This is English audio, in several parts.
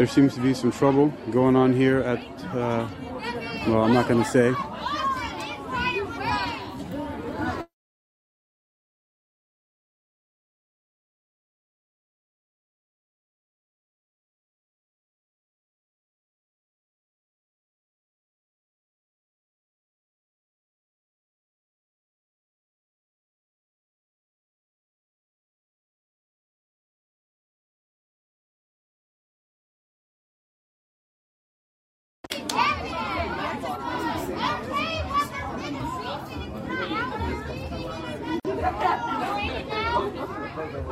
There seems to be some trouble going on here at, uh, well, I'm not going to say. Been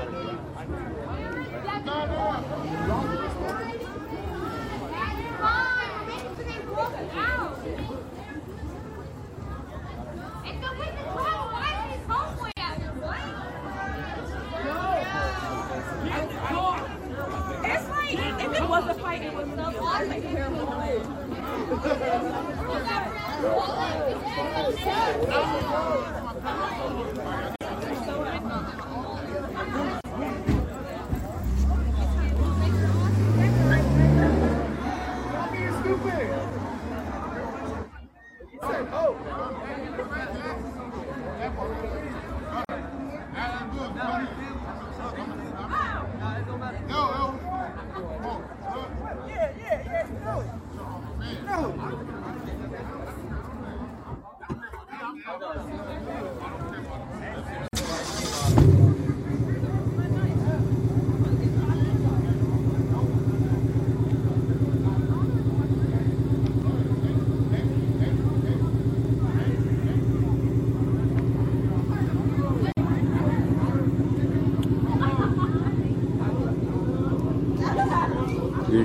like terrible. The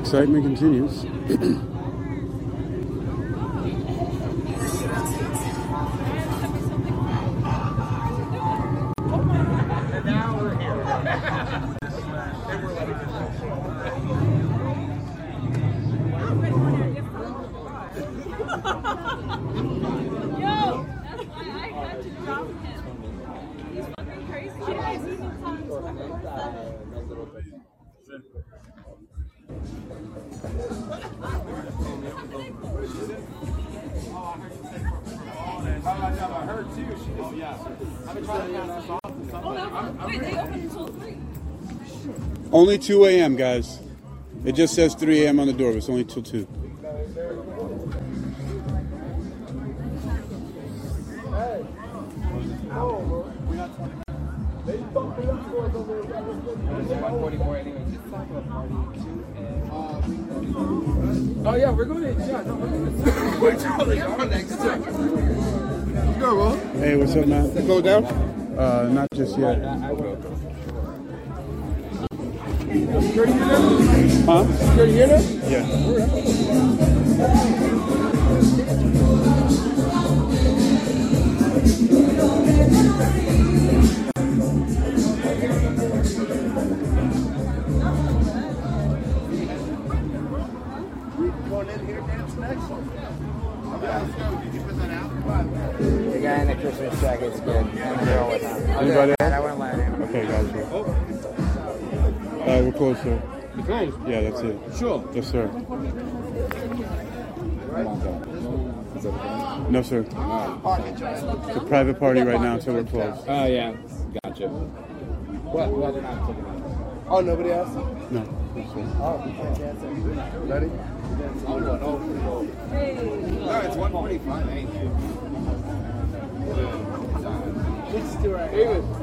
excitement continues. Yo, that's why I had to drop him. He's fucking crazy. I didn't even tell him to record stuff. Oh, no. Wait, they open until 3. Only 2 a.m., guys. It just says 3 a.m. on the door, but it's only till 2. Oh yeah, we're going to. Yeah, no, we're going to. We're totally going next time. Let's go, bro. Hey, what's up, man? Go down. Uh, not just yet. Security here now? Huh? Security here now? Yeah. Okay, gotcha. Uh, we're close, sir. You close? Yeah, that's it. Sure. Yes, sir. No, sir. It's a private party right now, so we're closed. Oh yeah, gotcha. What? Well, they're not taking it. Oh, nobody else? No. no, sir. Oh, you can't dance it. Ready? No, it's 145, ain't it? Let's do right.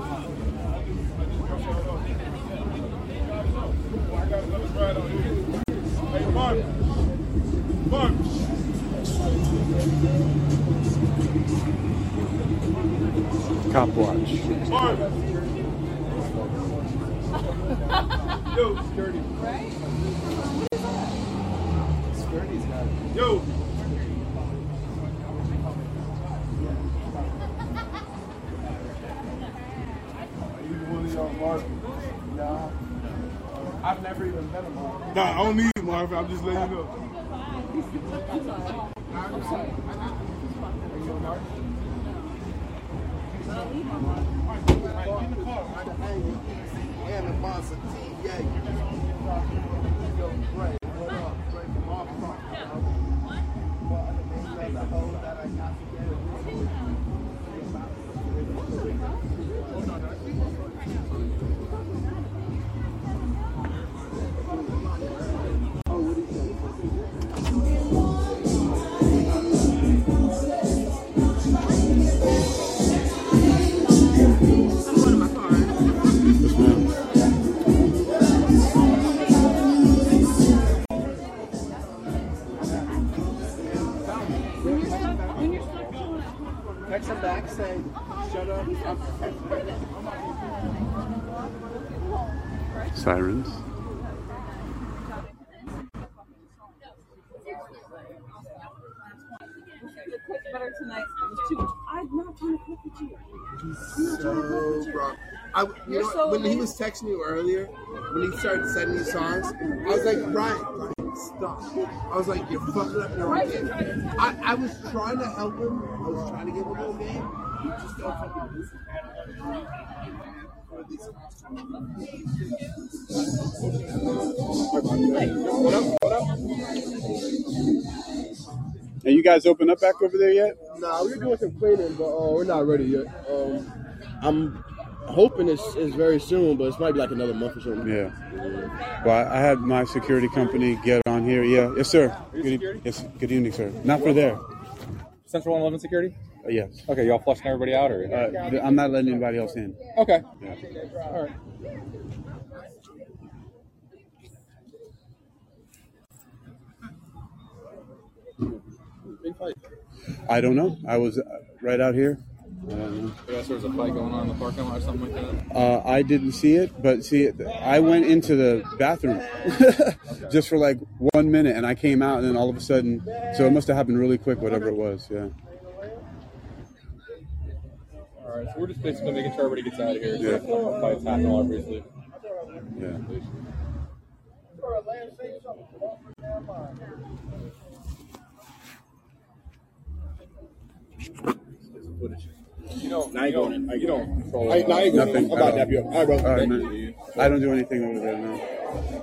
Cop watch. Yo, security. Right? Security's got it. Yo! Nah. I've never even met a Marvin. Nah, I don't need Marvin. I'm just letting you know. I'm sorry. Are you a Marvin? And the boss of TVA. Say, shut up. Sirens. Cook better tonight. It was too much. I'm not trying to cook with you. So, bro. I, you You're know, so when he was texting you earlier, when he started sending you songs, I was like, Brian, Brian, stop. I was like, you're fucking up your own game. I, I was trying to help him. I was trying to give him a little game. You just don't fucking listen. What up? What up? And you guys open up back over there yet? Nah, we're doing some cleaning, but uh, we're not ready yet. Um, I'm hoping it's, it's very soon, but it's might be like another month or something. Yeah. Well, I I had my security company get here. Yeah. Yes, sir. Good, e- yes. Good evening, sir. Not for there. Central 111 security? Uh, yes. Okay, y'all flushing everybody out or? Uh, th- I'm not letting anybody else in. Okay. Yeah. All right. I don't know. I was uh, right out here. I. I guess there was a fight going on in the parking lot or something like that. Uh, I didn't see it, but see, I went into the bathroom just for like one minute, and I came out, and then all of a sudden, so it must have happened really quick, whatever it was. Yeah. All right, so we're just basically making sure everybody gets out of here. Yeah. So if fights happen, obviously. Yeah. You don't. Now you you don't. going in. Now you you don't control. I, now you uh, go. Nothing I'm about at to dap you up. All right, bro. All right, Thank man. you. I don't do anything over there now.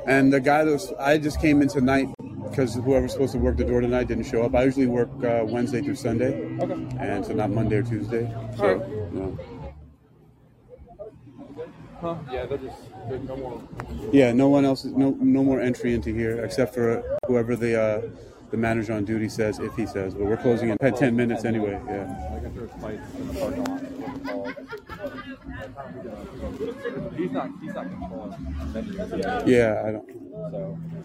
And the guy that was, I just came in tonight because whoever's supposed to work the door tonight didn't show up. I usually work uh, Wednesday through Sunday, Okay. and so not Monday or Tuesday. So, Alright. no. Huh? Yeah, they're just. There's no more. Yeah, no one else, is, no, no more entry into here except for whoever the uh, the manager on duty says, if he says. But we're closing in 10 minutes anyway. Yeah. I guess there was fights in the parking lot. He's not. He's not controlling venues. yet. Yeah, I don't. So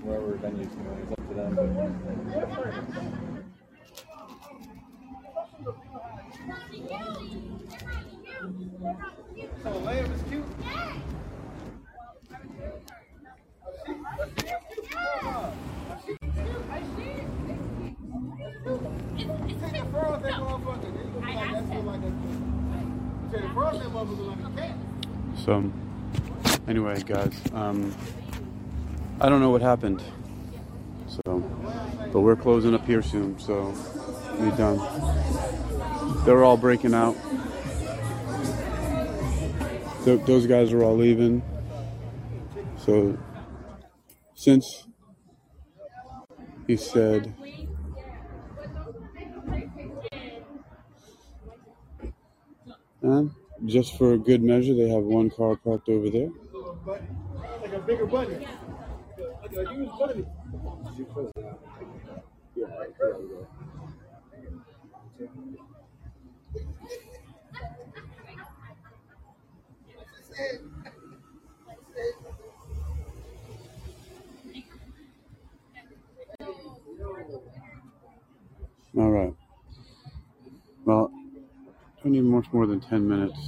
wherever venues going is up to them. But So, anyway, guys, um, I don't know what happened. So, but we're closing up here soon, so we're done. They're all breaking out. Th- those guys are all leaving. So, since he said, and just for a good measure, they have one car parked over there. Like a bigger. All right. Don't need much more than 10 minutes.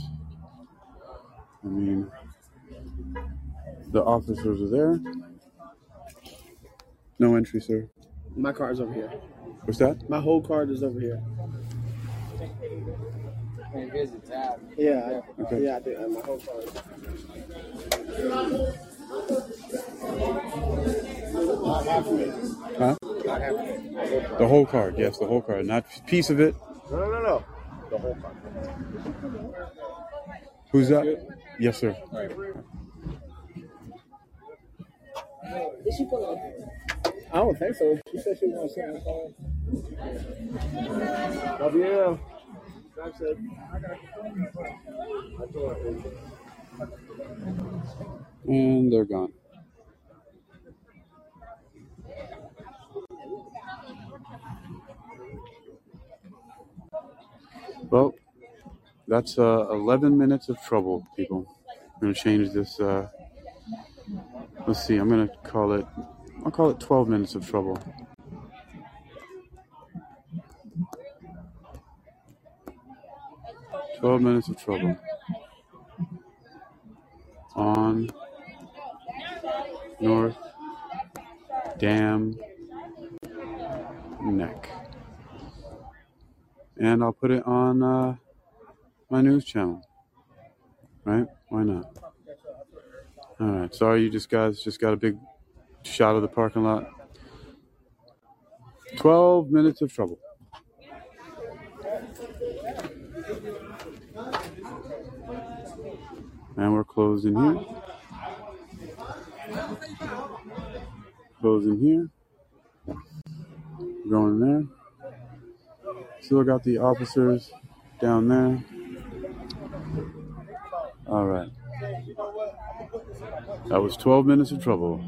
I mean, the officers are there. No entry, sir. My card's over here. What's that? My whole card is over here. The. Yeah. I, Okay. Yeah, I uh, my whole card. Not half of it. Huh? Not half of it. The whole card, yes, the whole card, not piece of it. No, no, no, no. The whole card. Who's that? Yes, sir. I don't think so. She said she was going to send it. Love you. That's it. I told. And they're gone. Well, that's uh, 11 minutes of trouble, people. I'm going to change this. Uh, let's see, I'm going to call it, I'll call it 12 minutes of trouble. Twelve minutes of trouble. On North Dam Neck. And I'll put it on uh, my news channel. Right? Why not? Alright, sorry you just guys just got a big shot of the parking lot. 12 minutes of trouble. And we're closing here. Closing here. Going there. Still got the officers down there. All right. That was 12 minutes of trouble.